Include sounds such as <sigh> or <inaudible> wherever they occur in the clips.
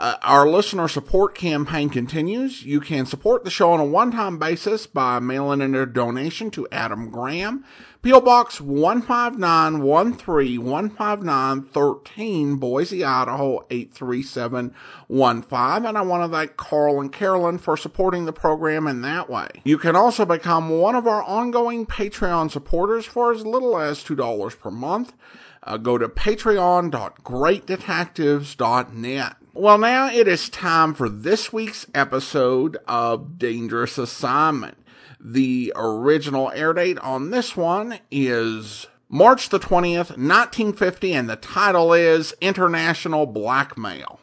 Uh, our listener support campaign continues. You can support the show on a one-time basis by mailing in a donation to Adam Graham, P.O. Box 15913 15913, Boise, Idaho 83715. And I want to thank Carl and Carolyn for supporting the program in that way. You can also become one of our ongoing Patreon supporters for as little as $2 per month. Uh, go to patreon.greatdetectives.net. Well, now it is time for this week's episode of Dangerous Assignment. The original air date on this one is March the 20th, 1950, and the title is International Blackmail.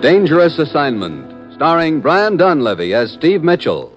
Dangerous Assignment, starring Brian Donlevy as Steve Mitchell.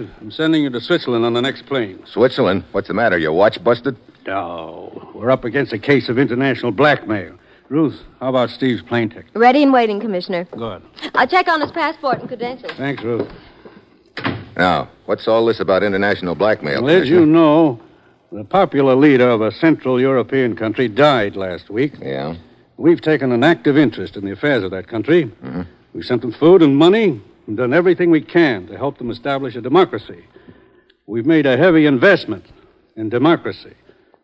Steve, I'm sending you to Switzerland on the next plane. Switzerland? What's the matter? Your watch busted? Oh, we're up against a case of international blackmail. Ruth, how about Steve's plane ticket? Ready and waiting, Commissioner. Good. I'll check on his passport and credentials. Thanks, Ruth. Now, what's all this about international blackmail? Well, as you know, the popular leader of a Central European country died last week. Yeah. We've taken an active interest in the affairs of that country. Mm-hmm. We've sent them food and money and done everything we can to help them establish a democracy. We've made a heavy investment in democracy.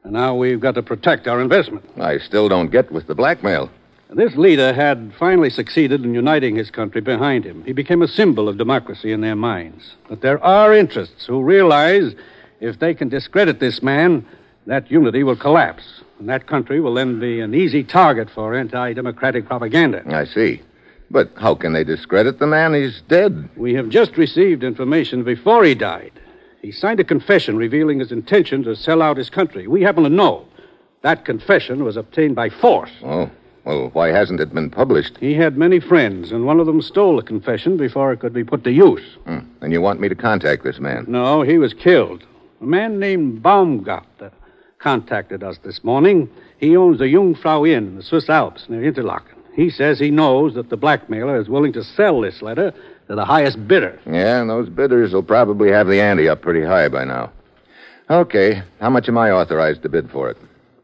And now we've got to protect our investment. I still don't get with the blackmail. This leader had finally succeeded in uniting his country behind him. He became a symbol of democracy in their minds. But there are interests who realize if they can discredit this man, that unity will collapse. And that country will then be an easy target for anti democratic propaganda. I see. But how can they discredit the man? He's dead. We have just received information before he died. He signed a confession revealing his intention to sell out his country. We happen to know that confession was obtained by force. Oh. Well, why hasn't it been published? He had many friends, and one of them stole the confession before it could be put to use. Hmm. And you want me to contact this man? No, he was killed. A man named Baumgart uh, contacted us this morning. He owns the Jungfrau Inn in the Swiss Alps near Interlaken. He says he knows that the blackmailer is willing to sell this letter to the highest bidder. Yeah, and those bidders will probably have the ante up pretty high by now. Okay. How much am I authorized to bid for it?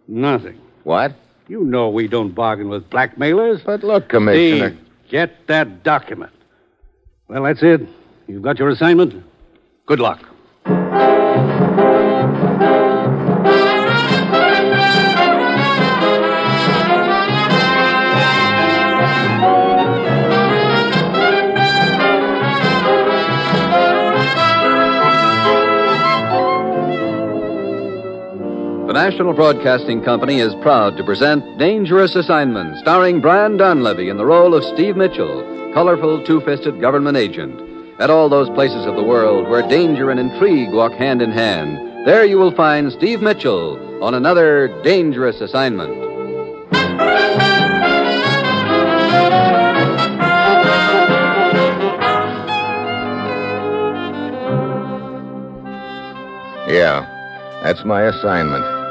Nothing. What? You know we don't bargain with blackmailers. But look, Commissioner. Steve, get that document. Well, that's it. You've got your assignment. Good luck. National Broadcasting Company is proud to present Dangerous Assignment, starring Brian Donlevy in the role of Steve Mitchell, colorful two fisted government agent. At all those places of the world where danger and intrigue walk hand in hand, there you will find Steve Mitchell on another dangerous assignment. Yeah, that's my assignment.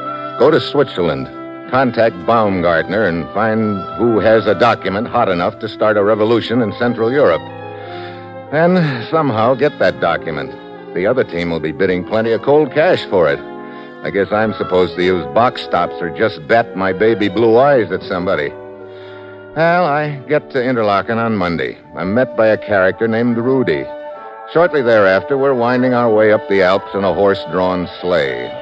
Go to Switzerland, contact Baumgartner, and find who has a document hot enough to start a revolution in Central Europe. And somehow get that document. The other team will be bidding plenty of cold cash for it. I guess I'm supposed to use box stops or just bet my baby blue eyes at somebody. Well, I get to Interlaken on Monday. I'm met by a character named Rudy. Shortly thereafter, we're winding our way up the Alps in a horse drawn sleigh.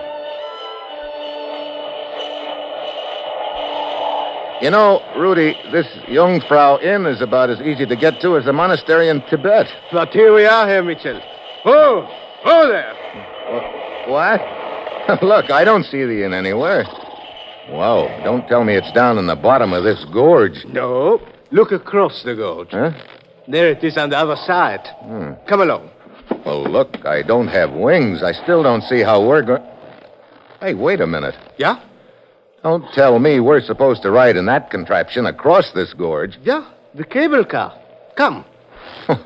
You know, Rudy, this Jungfrau Inn is about as easy to get to as the monastery in Tibet. But here we are, Herr Mitchell. Oh, oh there. What? <laughs> Look, I don't see the inn anywhere. Whoa, don't tell me it's down in the bottom of this gorge. No. Look across the gorge. Huh? There it is on the other side. Hmm. Come along. Well, look, I don't have wings. I still don't see how we're going. Hey, wait a minute. Yeah? Don't tell me we're supposed to ride in that contraption across this gorge. Yeah, the cable car. Come. <laughs>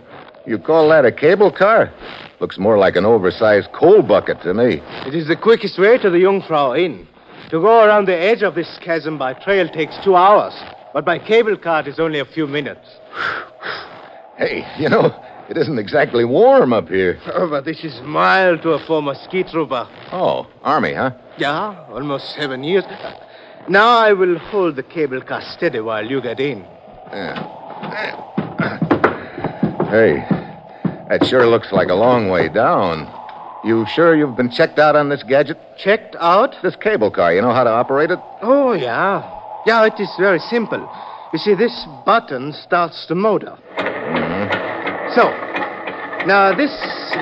You call that a cable car? Looks more like an oversized coal bucket to me. It is the quickest way to the Jungfrau Inn. To go around the edge of this chasm by trail takes two hours, but by cable car it is only a few minutes. <sighs> Hey, you know, it isn't exactly warm up here. Oh, but this is mild to a former ski trooper. Oh, army, huh? Yeah, almost seven years. Now I will hold the cable car steady while you get in. Hey, that sure looks like a long way down. You sure you've been checked out on this gadget? Checked out? This cable car, you know how to operate it? Oh, yeah. Yeah, it is very simple. You see, this button starts the motor. So, now this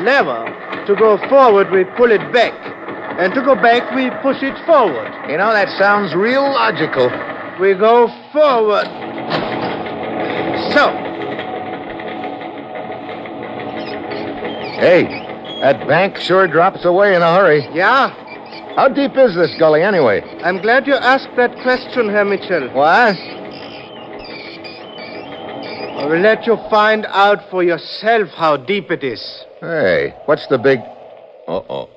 lever, to go forward, we pull it back. And to go back, we push it forward. You know, that sounds real logical. We go forward. So, Hey, that bank sure drops away in a hurry. yeah, How deep is this gully anyway? I'm glad you asked that question, Herr Mitchell. What? I will let you find out for yourself how deep it is. Hey, what's the big. Uh oh.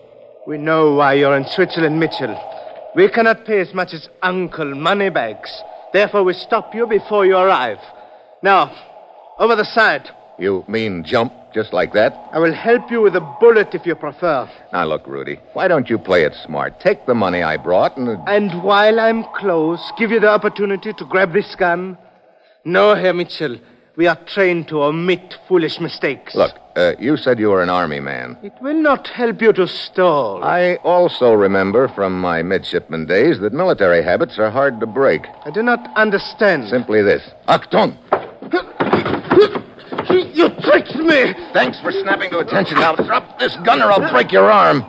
We know why you're in Switzerland, Mitchell. We cannot pay as much as Uncle Moneybags. Therefore, we stop you before you arrive. Now, over the side. You mean jump just like that? I will help you with a bullet if you prefer. Now, look, Rudy, why don't you play it smart? Take the money I brought and. And while I'm close, give you the opportunity to grab this gun. No, Herr Mitchell. We are trained to omit foolish mistakes. Look, uh, you said you were an army man. It will not help you to stall. I also remember from my midshipman days that military habits are hard to break. I do not understand. Simply this. Achtung! You tricked me! Thanks for snapping to attention. Now drop this gun or I'll break your arm.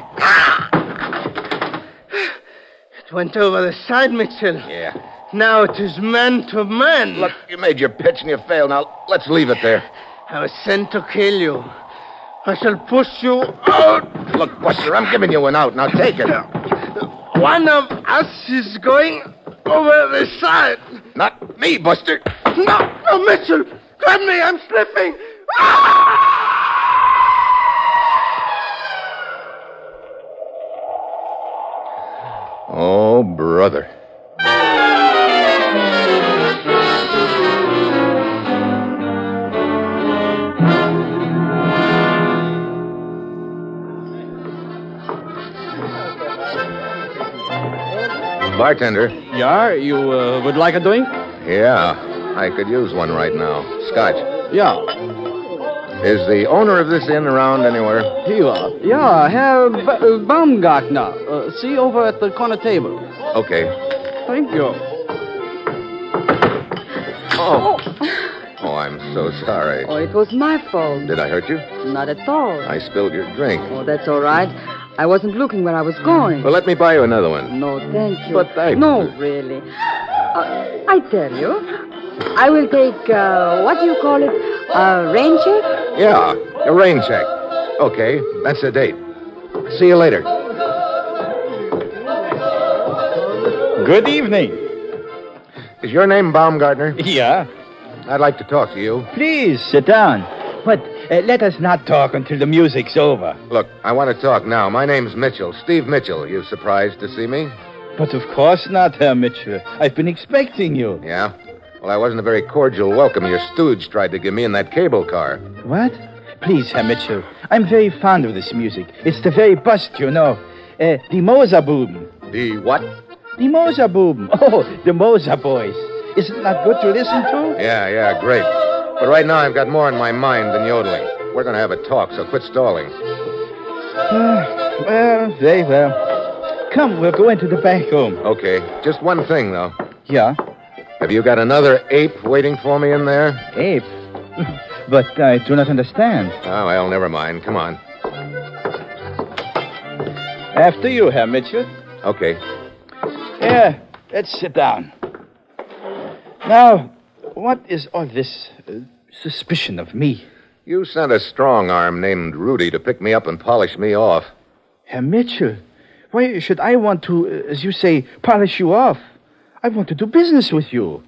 It went over the side, Mitchell. Yeah. Now it is man to man. Look, you made your pitch and you failed. Now let's leave it there. I was sent to kill you. I shall push you out. Look, Buster, I'm giving you one out. Now take it. One of us is going over the side. Not me, Buster. No, no, Mitchell. Grab me. I'm slipping. Ah! Oh, brother. Bartender. Yeah, you uh, would like a drink? Yeah, I could use one right now. Scotch. Yeah. Is the owner of this inn around anywhere? Here you are. Yeah, Herr B- uh, Baumgartner. Uh, see over at the corner table. Okay. Thank you. Oh. Oh, I'm so sorry. Oh, it was my fault. Did I hurt you? Not at all. I spilled your drink. Oh, that's all right. I wasn't looking where I was going. Well, let me buy you another one. No, thank you. But I- No, really. Uh, I tell you, I will take, uh, what do you call it? A rain check? Yeah, a rain check. Okay, that's the date. See you later. Good evening. Is your name Baumgartner? <laughs> Yeah. I'd like to talk to you. Please sit down. But uh, let us not talk until the music's over. Look, I want to talk now. My name's Mitchell, Steve Mitchell. You surprised to see me? But of course not, Herr Mitchell. I've been expecting you. Yeah? Well, I wasn't a very cordial welcome your stooge tried to give me in that cable car. What? Please, Herr Mitchell. I'm very fond of this music. It's the very bust, you know. Uh, the Moserbuben. The what? The Moserbuben. <laughs> Oh, the Moser boys. Isn't that good to listen to? Yeah, yeah, great. But right now I've got more on my mind than yodeling. We're going to have a talk, so quit stalling. Uh, <sighs> well, very well. Come, we'll go into the back room. Okay, just one thing, though. Yeah? Have you got another ape waiting for me in there? Ape. <laughs> but I do not understand. Oh, well, never mind. Come on. After you, Herr Mitchell. Okay. Yeah, let's sit down. Now, what is all this uh, suspicion of me? You sent a strong arm named Rudy to pick me up and polish me off. Herr Mitchell, why should I want to, uh, as you say, polish you off? I want to do business with you.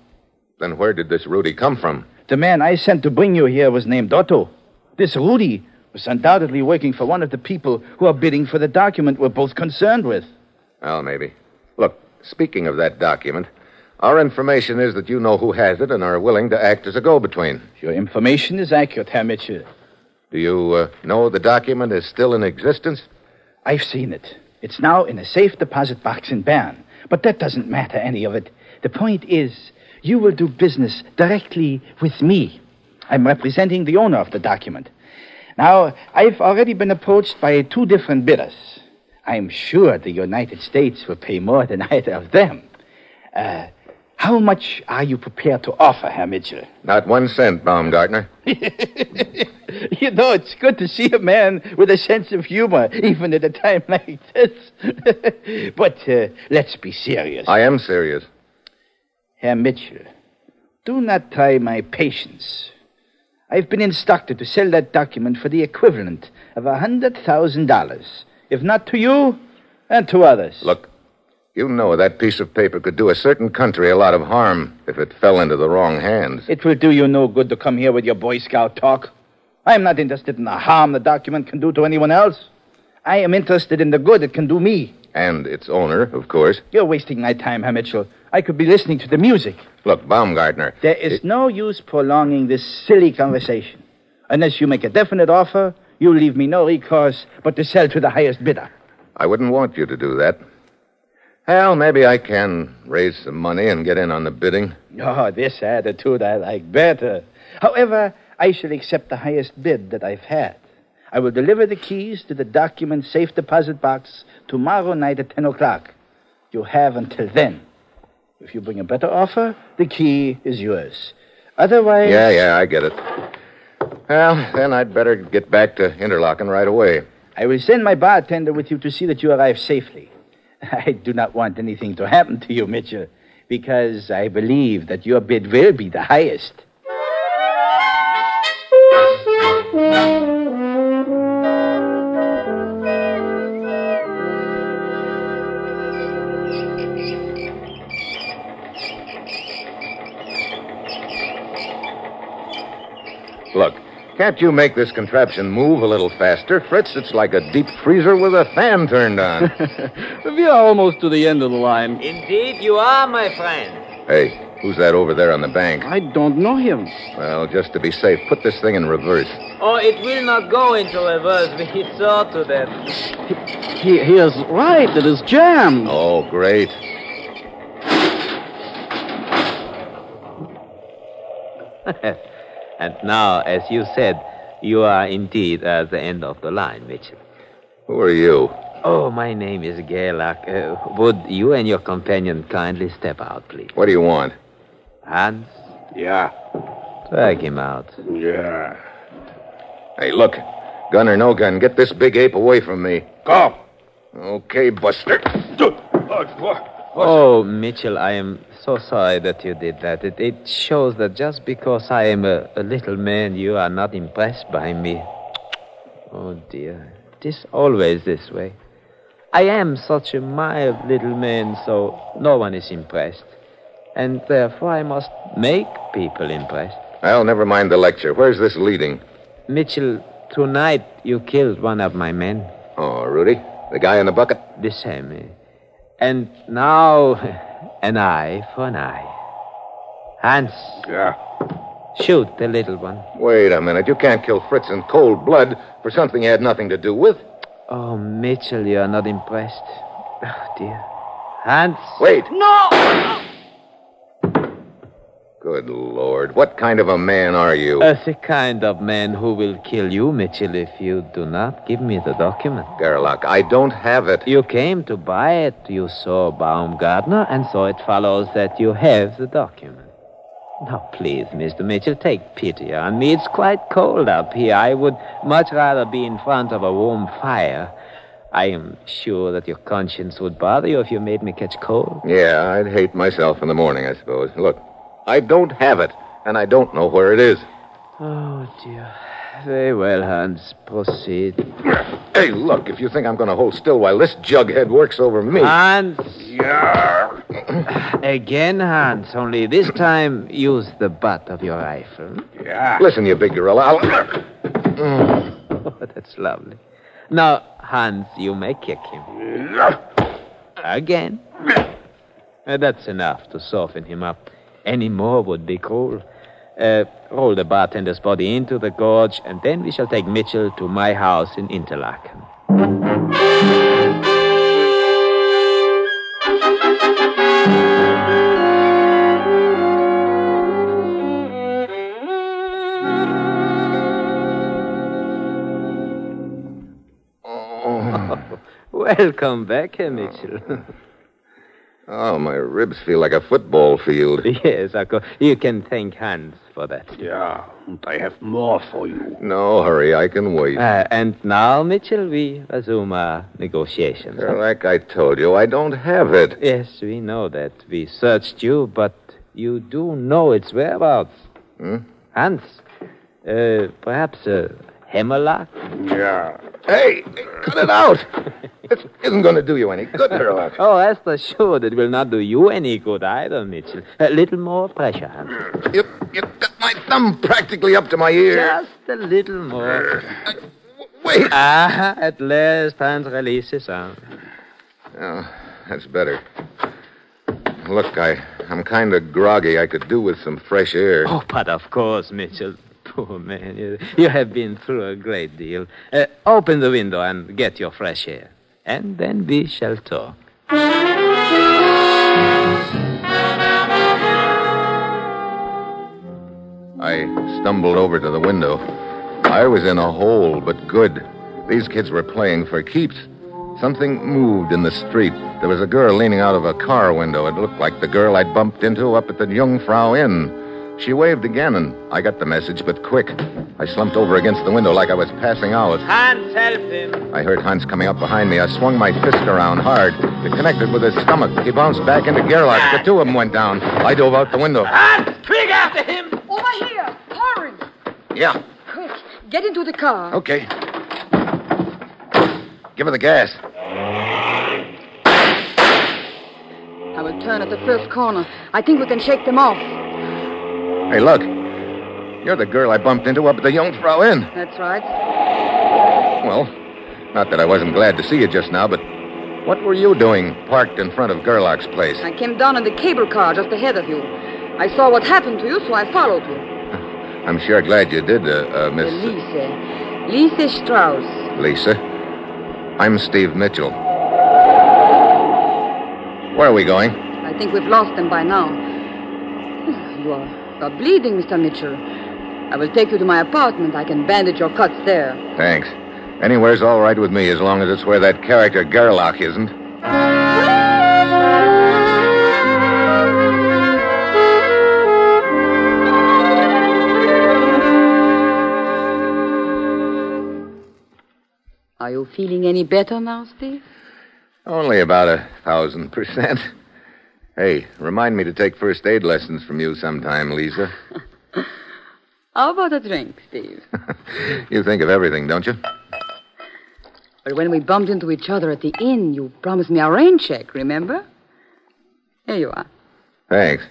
Then where did this Rudy come from? The man I sent to bring you here was named Otto. This Rudy was undoubtedly working for one of the people who are bidding for the document we're both concerned with. Well, maybe. Look, speaking of that document, our information is that you know who has it and are willing to act as a go between. Your information is accurate, Herr Mitchell. Do you uh, know the document is still in existence? I've seen it. It's now in a safe deposit box in Bern. But that doesn't matter, any of it. The point is, you will do business directly with me. I'm representing the owner of the document. Now, I've already been approached by two different bidders. I'm sure the United States will pay more than <laughs> either of them. Uh, how much are you prepared to offer, Herr Mitchell? Not one cent, Baumgartner. <laughs> you know, it's good to see a man with a sense of humor, even at a time like this. <laughs> but uh, let's be serious. I am serious. Herr Mitchell, do not try my patience. I've been instructed to sell that document for the equivalent of a hundred thousand dollars. If not to you, and to others. Look, you know that piece of paper could do a certain country a lot of harm if it fell into the wrong hands. It will do you no good to come here with your Boy Scout talk. I'm not interested in the harm the document can do to anyone else. I am interested in the good it can do me. And its owner, of course. You're wasting my time, Herr Mitchell. I could be listening to the music. Look, Baumgartner. There is no use prolonging this silly conversation. Unless you make a definite offer, you leave me no recourse but to sell to the highest bidder. I wouldn't want you to do that. Well, maybe I can raise some money and get in on the bidding. Oh, this attitude I like better. However, I shall accept the highest bid that I've had. I will deliver the keys to the document safe deposit box tomorrow night at 10 o'clock. You have until then. If you bring a better offer, the key is yours. Otherwise. Yeah, yeah, I get it. Well, then I'd better get back to Interlaken right away. I will send my bartender with you to see that you arrive safely. <laughs> I do not want anything to happen to you, Mitchell, because I believe that your bid will be the highest. Look, can't you make this contraption move a little faster, Fritz? It's like a deep freezer with a fan turned on. <laughs> we are almost to the end of the line. Indeed, you are, my friend. hey, who's that over there on the bank? I don't know him. Well, just to be safe, put this thing in reverse. Oh, it will not go into reverse. <laughs> We saw to that. He, he is right. It is jammed. Oh, great. <laughs> And now, as you said, you are indeed at the end of the line, Mitchell. Who are you? Oh, my name is Gerlach. Uh, would you and your companion kindly step out, please? What do you want? Hans, Yeah. drag him out. Yeah. Hey, look. Gun or no gun, get this big ape away from me. Go. Okay, Buster. Oh, Mitchell, I am so sorry that you did that. It, it shows that just because I am a, a little man, you are not impressed by me. Oh, dear. It is always this way. I am such a mild little man, so no one is impressed. And therefore I must make people impressed. Well, never mind the lecture. Where's this leading? Mitchell, tonight you killed one of my men. Oh, Rudy? The guy in the bucket? The same. And now, <laughs> an eye for an eye. Hans, Yeah. shoot the little one. Wait a minute. You can't kill Fritz in cold blood for something he had nothing to do with. Oh, Mitchell, you are not impressed. Oh, dear. Hans. Wait. No! Good Lord. What kind of a man are you? Uh, the kind of man who will kill you, Mitchell, if you do not give me the document. Gerlach, I don't have it. You came to buy it. You saw Baumgartner, and so it follows that you have the document. Now, please, Mr. Mitchell, take pity on me. It's quite cold up here. I would much rather be in front of a warm fire. I am sure that your conscience would bother you if you made me catch cold. Yeah, I'd hate myself in the morning, I suppose. Look, I don't have it, and I don't know where it is. Oh, dear. Very well, Hans. Proceed. Hey, look, if you think I'm going to hold still while this jughead works over me. Hans! Yeah. Again, Hans. Only this time, use the butt of your rifle. Yeah. Listen, you big gorilla. I'll... <laughs> Oh, that's lovely. Now, Hans, you may kick him. Again. Uh, that's enough to soften him up. Any more would be cruel. Uh, roll the bartender's body into the gorge, and then we shall take Mitchell to my house in Interlaken. <laughs> Welcome back, Herr Mitchell. <laughs> Oh, my ribs feel like a football field. <laughs> yes, of course. You can thank Hans for that. Yeah, and I have more for you. No hurry, I can wait. Uh, and now, Mitchell, we resume our negotiations. Like I told you, I don't have it. Yes, we know that. We searched you, but you do know its whereabouts. Hmm? Hans, uh, perhaps a hammerlock? Yeah. Hey, cut it out. <laughs> this isn't going to do you any good, Gerlach. Oh, rest sure. it will not do you any good either, Mitchell. A little more pressure, Hans. You, you got my thumb practically up to my ear. Just a little more. Wait. Ah, at last, Hans releases arm. Oh, that's better. Look, I, I'm kind of groggy. I could do with some fresh air. Oh, but of course, Mitchell. Poor <laughs> man, you, you have been through a great deal. Uh, open the window and get your fresh air. And then we shall talk. I stumbled over to the window. I was in a hole, but good. These kids were playing for keeps. Something moved in the street. There was a girl leaning out of a car window. It looked like the girl I'd bumped into up at the Jungfrau Inn. She waved again, and I got the message, but quick. I slumped over against the window like I was passing out. Hans, help him. I heard Hans coming up behind me. I swung my fist around hard. It connected with his stomach. He bounced back into Gerlach. The two of them went down. I dove out the window. Hans, quick after him. Over here. Hurry. Yeah, Quick. Get into the car. okay. Give her the gas. I will turn at the first corner. I think we can shake them off. Hey, look. You're the girl I bumped into up at the Jungfrau Inn. That's right. Well, not that I wasn't glad to see you just now, but what were you doing parked in front of Gerlach's place? I came down in the cable car just ahead of you. I saw what happened to you, so I followed you. <laughs> I'm sure glad you did, uh, uh, Miss Lise. Lise Strauss. Lisa. I'm Steve Mitchell. Where are we going? I think we've lost them by now. <sighs> You are, you are bleeding, Mr. Mitchell. I will take you to my apartment. I can bandage your cuts there. Thanks. Anywhere's all right with me as long as it's where that character Gerlach isn't. Are you feeling any better now, Steve? Only about a thousand percent. Hey, remind me to take first aid lessons from you sometime, Lisa. <laughs> How about a drink, Steve? <laughs> you think of everything, don't you? But when we bumped into each other at the inn, you promised me a rain check, remember? Here you are. Thanks.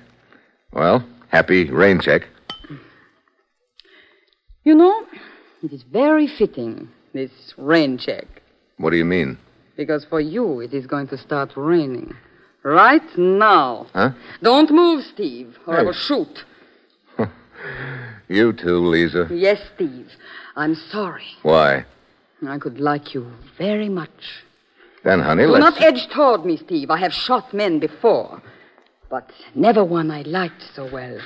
Well, happy rain check. You know, it is very fitting, this rain check. What do you mean? Because for you, it is going to start raining. Right now. Huh? Don't move, Steve, or I will shoot. <laughs> You too, Lisa. Yes, Steve. I'm sorry. Why? I could like you very much. Then, honey, Do let's. not edge toward me, Steve. I have shot men before. But never one I liked so well,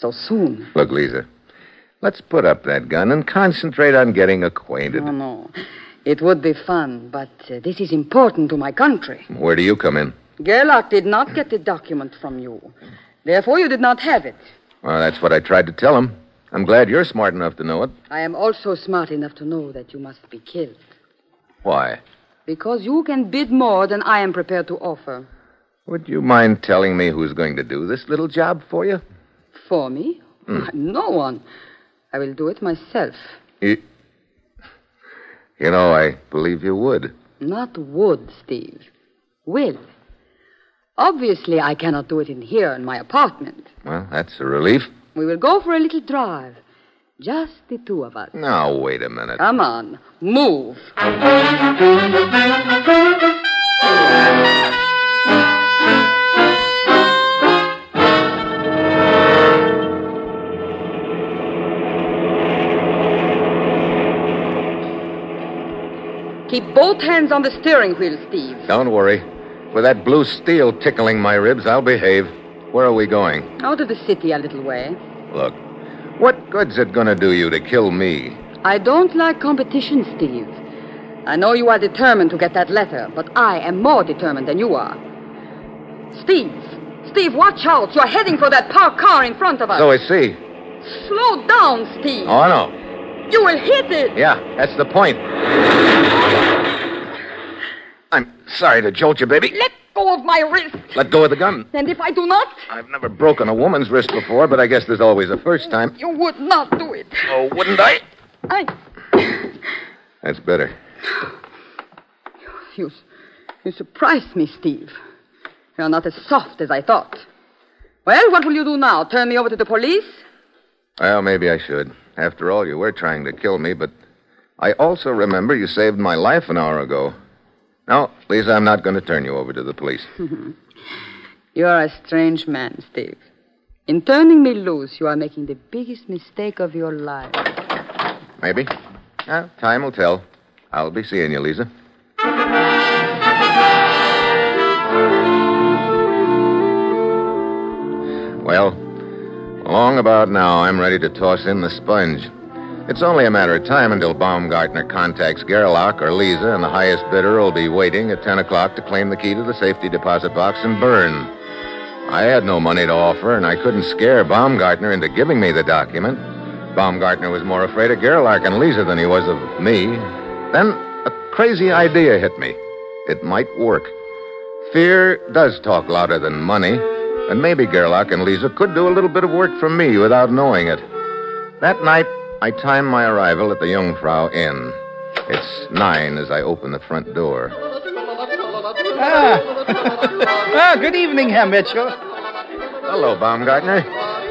so soon. Look, Lisa. Let's put up that gun and concentrate on getting acquainted. No, no. It would be fun, but uh, this is important to my country. Where do you come in? Gerlach did not get the document from you. Therefore, you did not have it. Well, that's what I tried to tell him. I'm glad you're smart enough to know it. I am also smart enough to know that you must be killed. Why? Because you can bid more than I am prepared to offer. Would you mind telling me who's going to do this little job for you? For me? Hmm. No one. I will do it myself. You, you know, I believe you would. Not would, Steve. Will. Obviously, I cannot do it in here in my apartment. Well, that's a relief. We will go for a little drive. Just the two of us. Now, wait a minute. Come on, move. Keep both hands on the steering wheel, Steve. Don't worry. With that blue steel tickling my ribs, I'll behave. Where are we going? Out of the city a little way. Look, what good's it gonna do you to kill me? I don't like competition, Steve. I know you are determined to get that letter, but I am more determined than you are. Steve! Steve, watch out! You're heading for that parked car in front of us. So I see. Slow down, Steve. Oh, I know. You will hit it. Yeah, that's the point. I'm sorry to jolt you, baby. Let go of my wrist. Let go of the gun. And if I do not, I've never broken a woman's wrist before, but I guess there's always a first time. you would not do it. Oh, wouldn't I? I. That's better. You, you surprised me, Steve. You're not as soft as I thought. Well, what will you do now? Turn me over to the police? Well, maybe I should. After all, you were trying to kill me, but I also remember you saved my life an hour ago. No, Lisa, I'm not going to turn you over to the police. <laughs> You are a strange man, Steve. In turning me loose, you are making the biggest mistake of your life. Maybe. Well, time will tell. I'll be seeing you, Lisa. Well, long about now, I'm ready to toss in the sponge. It's only a matter of time until Baumgartner contacts Gerlach or Lisa, and the highest bidder will be waiting at 10 o'clock to claim the key to the safety deposit box and Bern. I had no money to offer, and I couldn't scare Baumgartner into giving me the document. Baumgartner was more afraid of Gerlach and Lisa than he was of me. Then a crazy idea hit me. It might work. Fear does talk louder than money, and maybe Gerlach and Lisa could do a little bit of work for me without knowing it. That night, I time my arrival at the Jungfrau Inn. It's nine as I open the front door. Ah. ah, good evening, Herr Mitchell. Hello, Baumgartner.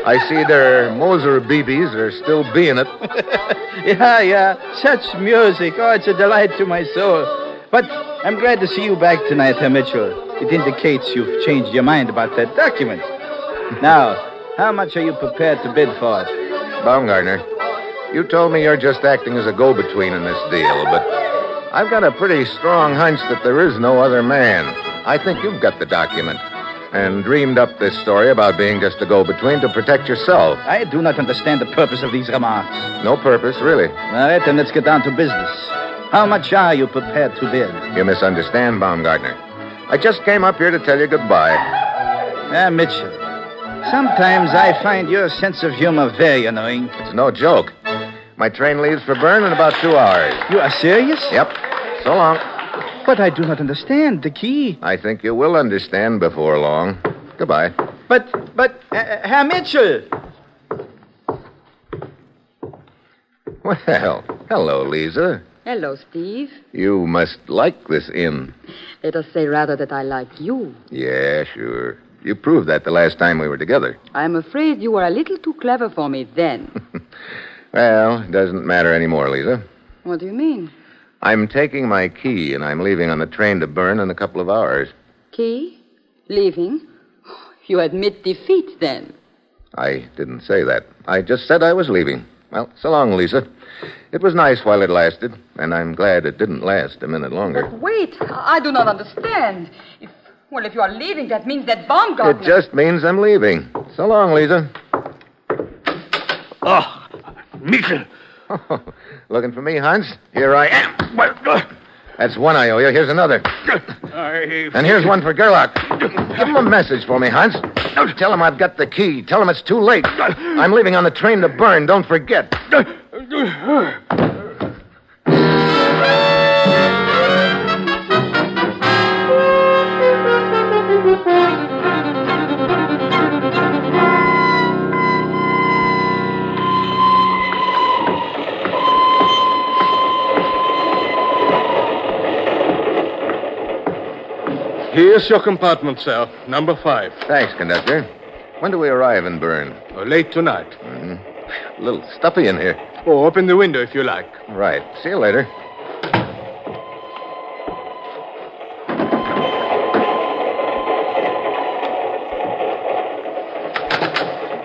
I see their Moser BBs are still being it. <laughs> Yeah, yeah. Such music. Oh, it's a delight to my soul. But I'm glad to see you back tonight, Herr Mitchell. It indicates you've changed your mind about that document. Now, how much are you prepared to bid for it? Baumgartner, you told me you're just acting as a go between in this deal, but I've got a pretty strong hunch that there is no other man. I think you've got the document and dreamed up this story about being just a go between to protect yourself. I do not understand the purpose of these remarks. No purpose, really. All right, then let's get down to business. How much are you prepared to bid? You misunderstand, Baumgartner. I just came up here to tell you goodbye. Ah, Mitchell. Sometimes I find your sense of humor very annoying. It's no joke. My train leaves for Bern in about two hours. You are serious? Yep. So long. But I do not understand the key. I think you will understand before long. Goodbye. But, but, uh, Herr Mitchell. Well, hello, Lisa. Hello, Steve. You must like this inn. Let us say rather that I like you. Yeah, sure. You proved that the last time we were together. I'm afraid you were a little too clever for me then. <laughs> Well, it doesn't matter anymore, Lisa. what do you mean? I'm taking my key and I'm leaving on the train to Bern in a couple of hours. Key? Leaving? You admit defeat then. I didn't say that. I just said I was leaving. Well, so long, Lisa. It was nice while it lasted, and I'm glad it didn't last a minute longer. Wait, I do not understand. If, well, if you are leaving, that means that bomb Baumgartner. It just means I'm leaving. So long, Lisa. Oh, Mitchell. <laughs> Looking for me, Hans? Here I am. Uh, that's one I owe you. Here's another. I... And here's one for Gerlach. Give him a message for me, Hans. Tell him I've got the key. Tell him it's too late. I'm leaving on the train to Bern. Don't forget. Uh, uh, Here's your compartment, sir. Number five. Thanks, conductor. When do we arrive in Bern? Uh, late tonight. Mm-hmm. A little stuffy in here. Oh, open the window if you like. Right. See you later.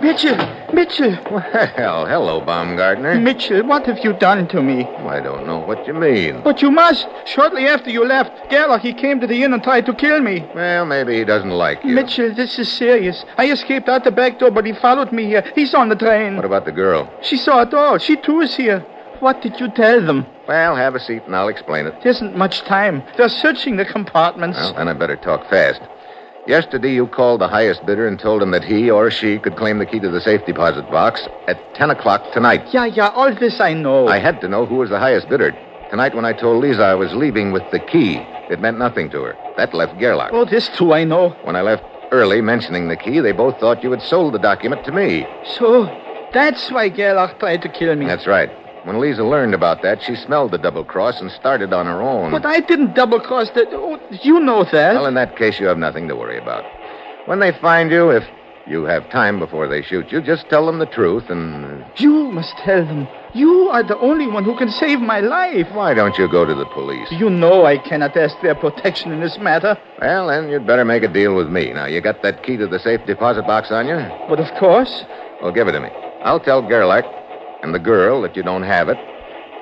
Mitchell, Mitchell, Well, hello, Baumgartner. Mitchell, what have you done to me? I don't know what you mean. But you must. Shortly after you left, Gerlach, he came to the inn and tried to kill me. Well, maybe he doesn't like you. Mitchell, this is serious. I escaped out the back door, but he followed me here. He's on the train. What about the girl? She saw it all. She too is here. What did you tell them? Well, have a seat and I'll explain it. There isn't much time. They're searching the compartments. Well, then I better talk fast. Yesterday, you called the highest bidder and told him that he or she could claim the key to the safe deposit box at 10 o'clock tonight. Yeah, yeah, all this I know. I had to know who was the highest bidder. Tonight, when I told Lisa I was leaving with the key, it meant nothing to her. That left Gerlach. Oh, this too I know. When I left early mentioning the key, they both thought you had sold the document to me. So, that's why Gerlach tried to kill me. That's right. When Lisa learned about that, she smelled the double cross and started on her own. But I didn't double cross the. Oh, you know that. Well, in that case, you have nothing to worry about. When they find you, if you have time before they shoot you, just tell them the truth and. Uh, you must tell them. You are the only one who can save my life. Why don't you go to the police? You know I cannot ask their protection in this matter. Well, then you'd better make a deal with me. Now, you got that key to the safe deposit box on you? But of course. Well, give it to me. I'll tell Gerlach and the girl that you don't have it.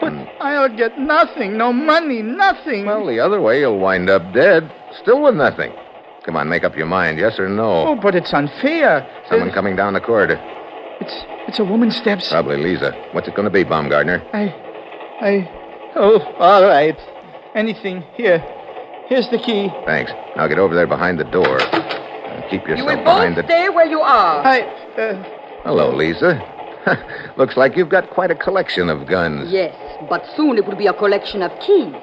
But I'll get nothing. No money, nothing. Well, the other way, you'll wind up dead, still with nothing. Come on, make up your mind, yes or no. Oh, but it's unfair. Someone coming down the corridor. It's it's a woman's steps. Probably Lisa. What's it going to be, Baumgartner? I, I. Oh, all right. Anything. Here. Here's the key. Thanks. Now get over there behind the door. And keep yourself You yourself will behind both the. stay where you are. I. Uh, Hello, Lisa. <laughs> Looks like you've got quite a collection of guns. Yes, but soon it will be a collection of keys.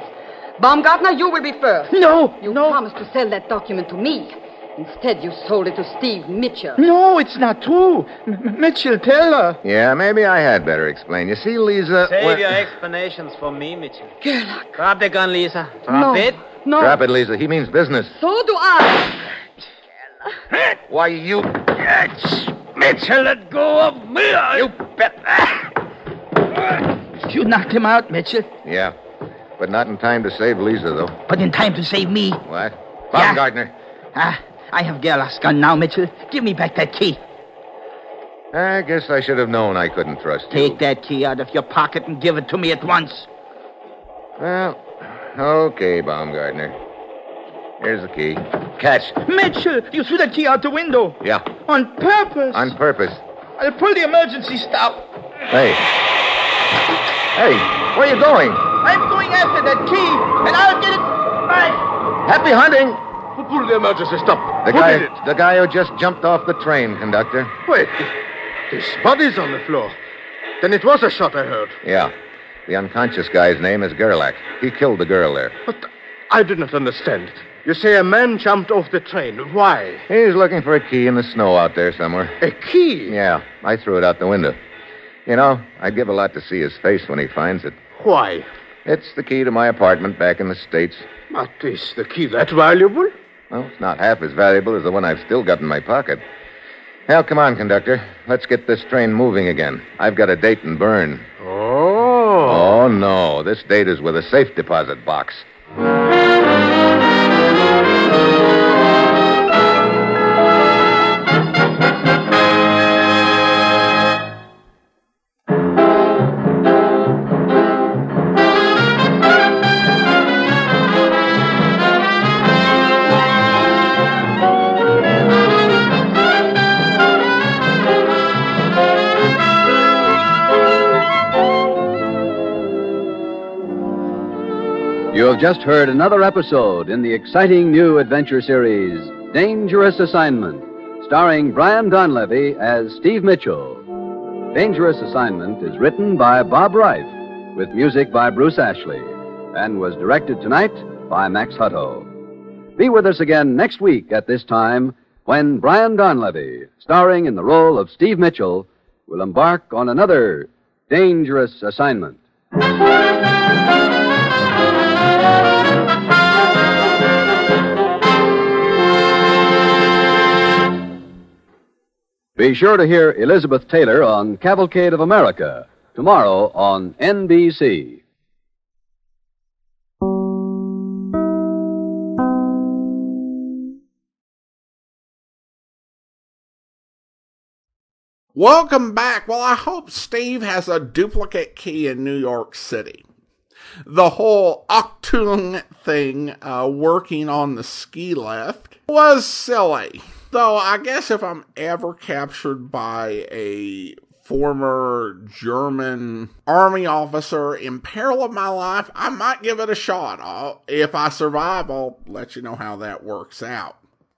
Baumgartner, you will be first. no, You no. promised to sell that document to me. Instead, you sold it to Steve Mitchell. No, it's not true. M- Mitchell, tell her. Yeah, maybe I had better explain. You see, Lisa. Save when- your explanations for me, Mitchell. Gerlach. Drop the gun, Lisa. Drop No. it. No. Drop it, Lisa. He means business. So do I. Why, you. Mitchell, let go of me. You bet. You knocked him out, Mitchell. Yeah. But not in time to save Lisa, though. But in time to save me. What? Yeah. Baumgartner. Ah, I have Gerlach's gun now, Mitchell. Give me back that key. I guess I should have known I couldn't trust you. Take that key out of your pocket and give it to me at once. Well, okay, Baumgartner. Here's the key. Catch. Mitchell, you threw that key out the window. Yeah, On purpose. on purpose. I'll pull the emergency stop. Hey. Hey, where are you going? I'm going after that key, and I'll get it back. Happy hunting. Who pulled the emergency stop? The Who guy, did it? the guy who just jumped off the train, conductor. Wait. His body's on the floor. Then it was a shot I heard. Yeah. The unconscious guy's name is Gerlach. He killed the girl there. But I didn't understand. You say a man jumped off the train. Why? He's looking for a key in the snow out there somewhere. A key? Yeah, I threw it out the window. You know, I'd give a lot to see his face when he finds it. Why? It's the key to my apartment back in the States. But is the key that valuable? Well, it's not half as valuable as the one I've still got in my pocket. Well, come on, conductor. Let's get this train moving again. I've got a date in Bern. Oh. Oh, no. This date is with a safe deposit box. You just heard another episode in the exciting new adventure series, Dangerous Assignment, starring Brian Donlevy as Steve Mitchell. Dangerous Assignment is written by Bob Reif, with music by Bruce Ashley, and was directed tonight by Max Hutto. Be with us again next week at this time when Brian Donlevy, starring in the role of Steve Mitchell, will embark on another dangerous assignment. Be sure to hear Elizabeth Taylor on Cavalcade of America tomorrow on NBC. Welcome back. Well, I hope Steve has a duplicate key in New York City. The whole Achtung thing uh, working on the ski lift was silly. Though I guess if I'm ever captured by a former German army officer in peril of my life, I might give it a shot. I'll, if I survive, I'll let you know how that works out.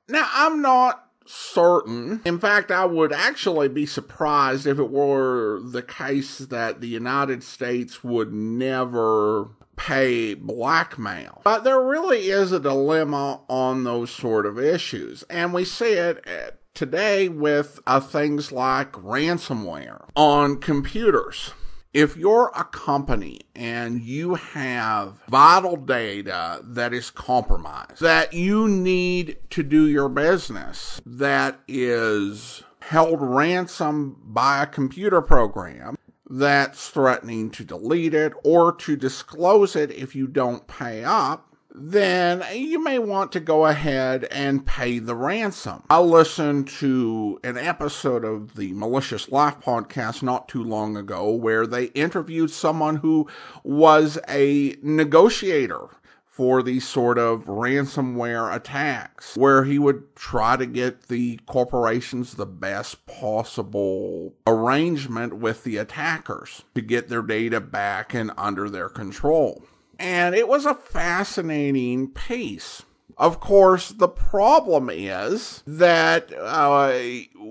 Now, I'm not certain. In fact, I would actually be surprised if it were the case that the United States would never pay blackmail. But there really is a dilemma on those sort of issues. And we see it today with uh, things like ransomware on computers if you're a company and you have vital data that is compromised, that you need to do your business, that is held ransom by a computer program that's threatening to delete it or to disclose it if you don't pay up, then you may want to go ahead and pay the ransom. I listened to an episode of the Malicious Life podcast not too long ago where they interviewed someone who was a negotiator for these sort of ransomware attacks, where he would try to get the corporations the best possible arrangement with the attackers to get their data back and under their control. And it was a fascinating piece. Of course, the problem is that uh,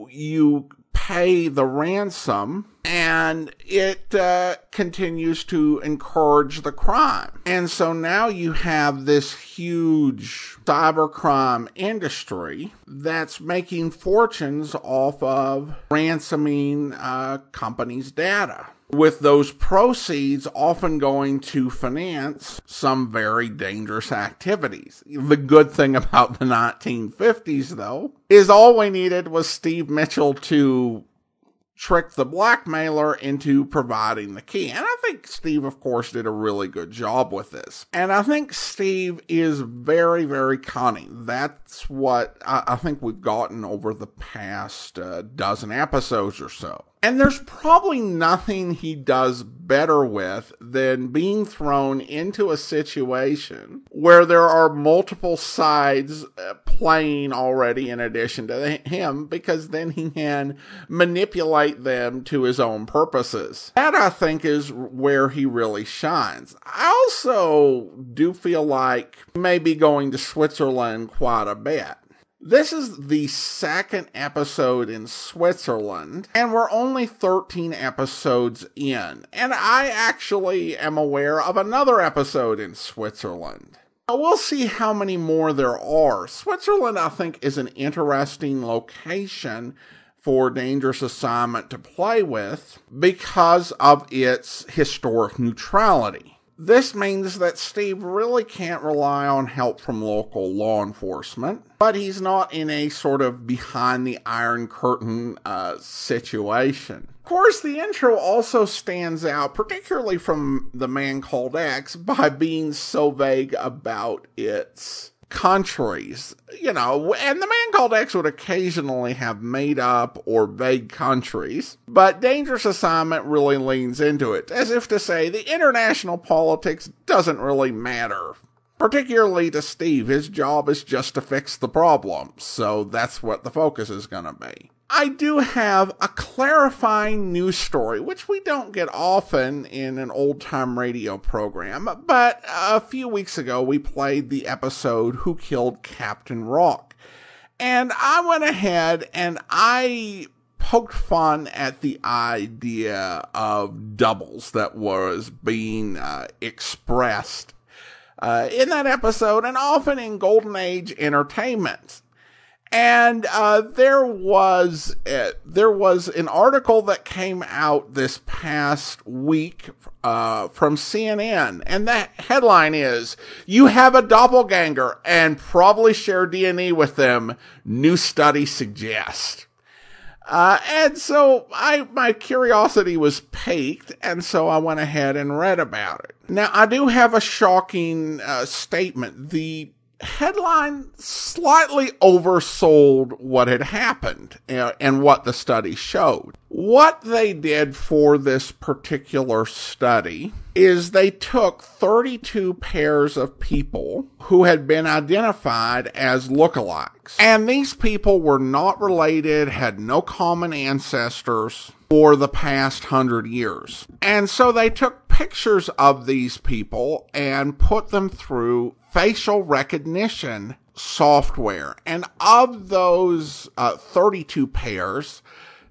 you pay the ransom and it uh, continues to encourage the crime. And so now you have this huge cybercrime industry that's making fortunes off of ransoming uh, companies' data with those proceeds often going to finance some very dangerous activities. The good thing about the 1950s, though, is all we needed was Steve Mitchell to trick the blackmailer into providing the key. And I think Steve, of course, did a really good job with this. And I think Steve is very, very cunning. That's what I, I think we've gotten over the past uh, dozen episodes or so. And there's probably nothing he does better with than being thrown into a situation where there are multiple sides uh, playing already in addition to him, because then he can manipulate them to his own purposes. That I think is where he really shines. I also do feel like maybe going to Switzerland quite a bit. This is the second episode in Switzerland, and we're only 13 episodes in. And I actually am aware of another episode in Switzerland. We'll see how many more there are. Switzerland, I think, is an interesting location for Dangerous Assignment to play with because of its historic neutrality. This means that Steve really can't rely on help from local law enforcement, but he's not in a sort of behind the iron curtain uh, situation. Of course, the intro also stands out, particularly from The Man Called X, by being so vague about its countries, you know, and the man called X would occasionally have made up or vague countries, but Dangerous Assignment really leans into it, as if to say the international politics doesn't really matter. Particularly to Steve, his job is just to fix the problem, so that's what the focus is gonna be. I do have a clarifying news story, which we don't get often in an old time radio program, but a few weeks ago we played the episode Who Killed Captain Rock. And I went ahead and I poked fun at the idea of doubles that was being uh, expressed uh, in that episode and often in Golden Age entertainment. And uh, there was uh, there was an article that came out this past week uh, from CNN, and that headline is "You have a doppelganger and probably share DNA with them." New study suggests. Uh, and so I, my curiosity was piqued, and so I went ahead and read about it. Now, I do have a shocking uh, statement. The headline slightly oversold what had happened uh, and what the study showed. What they did for this particular study is they took 32 pairs of people who had been identified as lookalikes. And these people were not related, had no common ancestors for the past hundred years. And so they took pictures of these people and put them through facial recognition software. And of those uh, 32 pairs,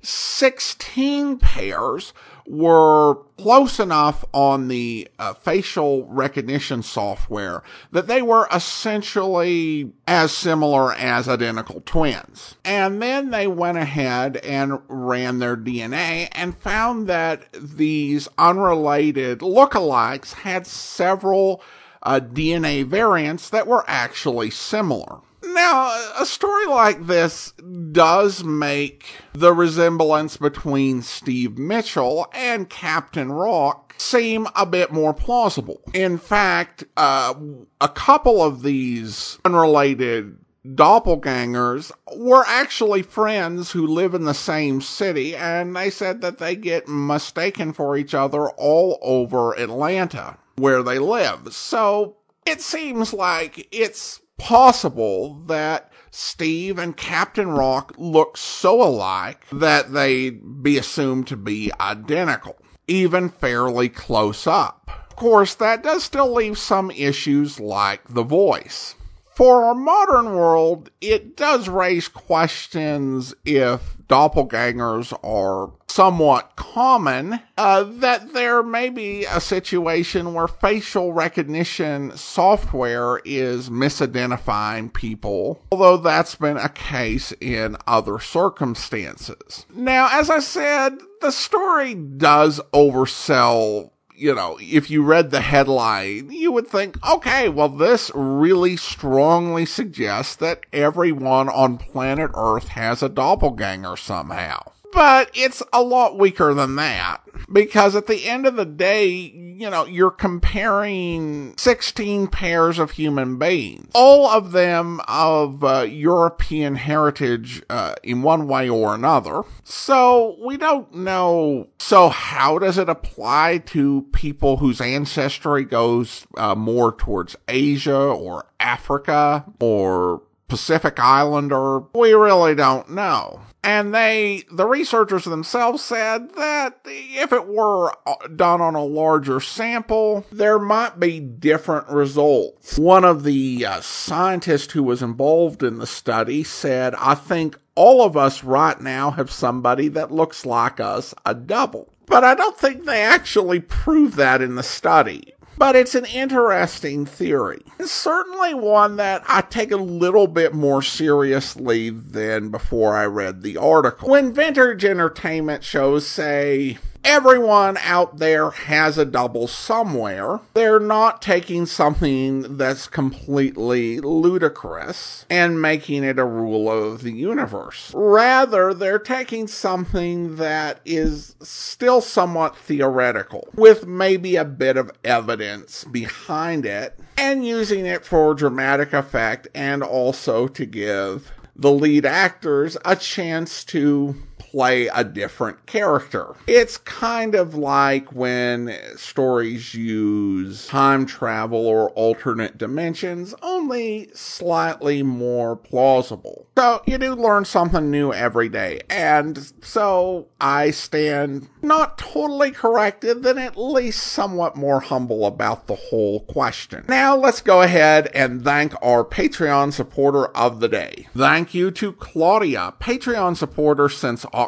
16 pairs were close enough on the uh, facial recognition software that they were essentially as similar as identical twins. And then they went ahead and ran their DNA and found that these unrelated lookalikes had several uh, DNA variants that were actually similar. Now, a story like this does make the resemblance between Steve Mitchell and Captain Rock seem a bit more plausible. In fact, uh, a couple of these unrelated doppelgangers were actually friends who live in the same city, and they said that they get mistaken for each other all over Atlanta where they live. So it seems like it's possible that Steve and Captain Rock look so alike that they'd be assumed to be identical, even fairly close up. Of course, that does still leave some issues like the voice. For our modern world, it does raise questions if doppelgangers are somewhat common, uh, that there may be a situation where facial recognition software is misidentifying people, although that's been a case in other circumstances. Now, as I said, the story does oversell you know, if you read the headline, you would think, okay, well, this really strongly suggests that everyone on planet Earth has a doppelganger somehow. But it's a lot weaker than that because at the end of the day, you know, you're comparing 16 pairs of human beings, all of them of uh, European heritage uh, in one way or another. So we don't know. So how does it apply to people whose ancestry goes uh, more towards Asia or Africa or Pacific Islander? We really don't know. And they, the researchers themselves said that if it were uh, done on a larger sample, there might be different results. One of the uh, scientists who was involved in the study said, I think all of us right now have somebody that looks like us, a double. But I don't think they actually proved that in the study. But it's an interesting theory. It's certainly one that I take a little bit more seriously than before I read the article. When vintage entertainment shows say, everyone out there has a double somewhere. They're not taking something that's completely ludicrous and making it a rule of the universe. Rather, they're taking something that is still somewhat theoretical, with maybe a bit of evidence behind it, and using it for dramatic effect and also to give the lead actors a chance to play a different character. It's kind of like when stories use time travel or alternate dimensions, only slightly more plausible. So you do learn something new every day. And so I stand not totally corrected, then at least somewhat more humble about the whole question. Now let's go ahead and thank our Patreon supporter of the day. Thank you to Claudia, Patreon supporter since October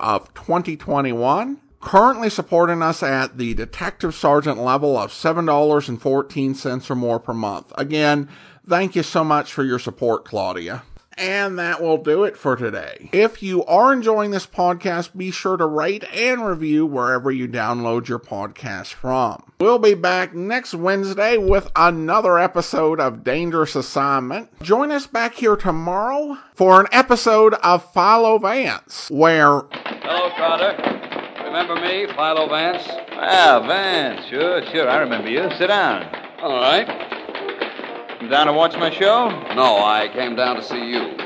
of 2021 currently supporting us at the detective sergeant level of $7.14 or more per month. Again, thank you so much for your support, Claudia. And that will do it for today. If you are enjoying this podcast, be sure to rate and review wherever you download your podcast from. We'll be back next Wednesday with another episode of Dangerous Assignment. Join us back here tomorrow for an episode of Philo Vance, where. Hello, Carter. Remember me, Philo Vance? Ah, Vance, sure, sure, I remember you. Sit down. All right. You down to watch my show? No, I came down to see you.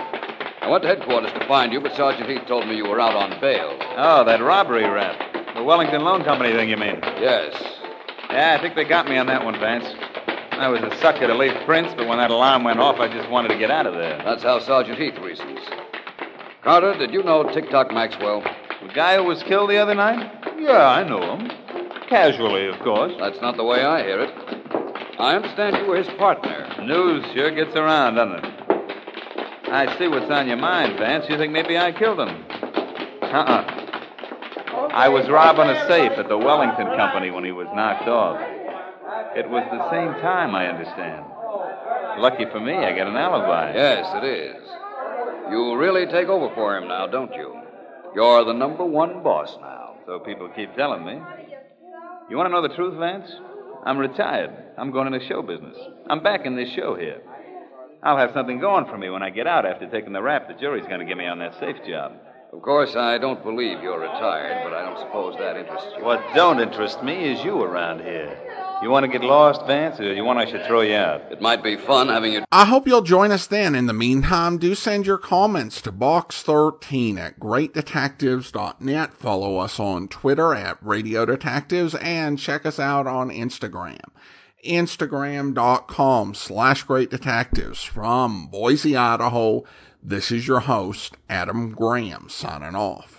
I went to headquarters to find you, but Sergeant Heath told me you were out on bail. Oh, that robbery rap. The Wellington Loan Company thing, you mean? Yes. Yeah, I think they got me on that one, Vance. I was a sucker to leave Prince, but when that alarm went off, I just wanted to get out of there. That's how Sergeant Heath reasons. Carter, did you know Tic Tac Maxwell? The guy who was killed the other night? Yeah, I know him. Casually, of course. That's not the way I hear it. I understand you were his partner. News sure gets around, doesn't it? I see what's on your mind, Vance. You think maybe I killed him? Uh-uh. I was robbing a safe at the Wellington Company when he was knocked off. It was the same time, I understand. Lucky for me, I got an alibi. Yes, it is. You really take over for him now, don't you? You're the number one boss now. So people keep telling me. You want to know the truth, Vance? I'm retired. I'm going into show business. I'm back in this show here. I'll have something going for me when I get out after taking the rap the jury's going to give me on that safe job. Of course, I don't believe you're retired, but I don't suppose that interests you. What don't interest me is you around here. You want to get lost, Vance, or you want I should throw you out? It might be fun having you. I hope you'll join us then. In the meantime, do send your comments to box13 at greatdetectives.net. Follow us on Twitter at Radio Detectives and check us out on Instagram. Instagram.com slash Great Detectives from Boise, Idaho. This is your host, Adam Graham, signing off.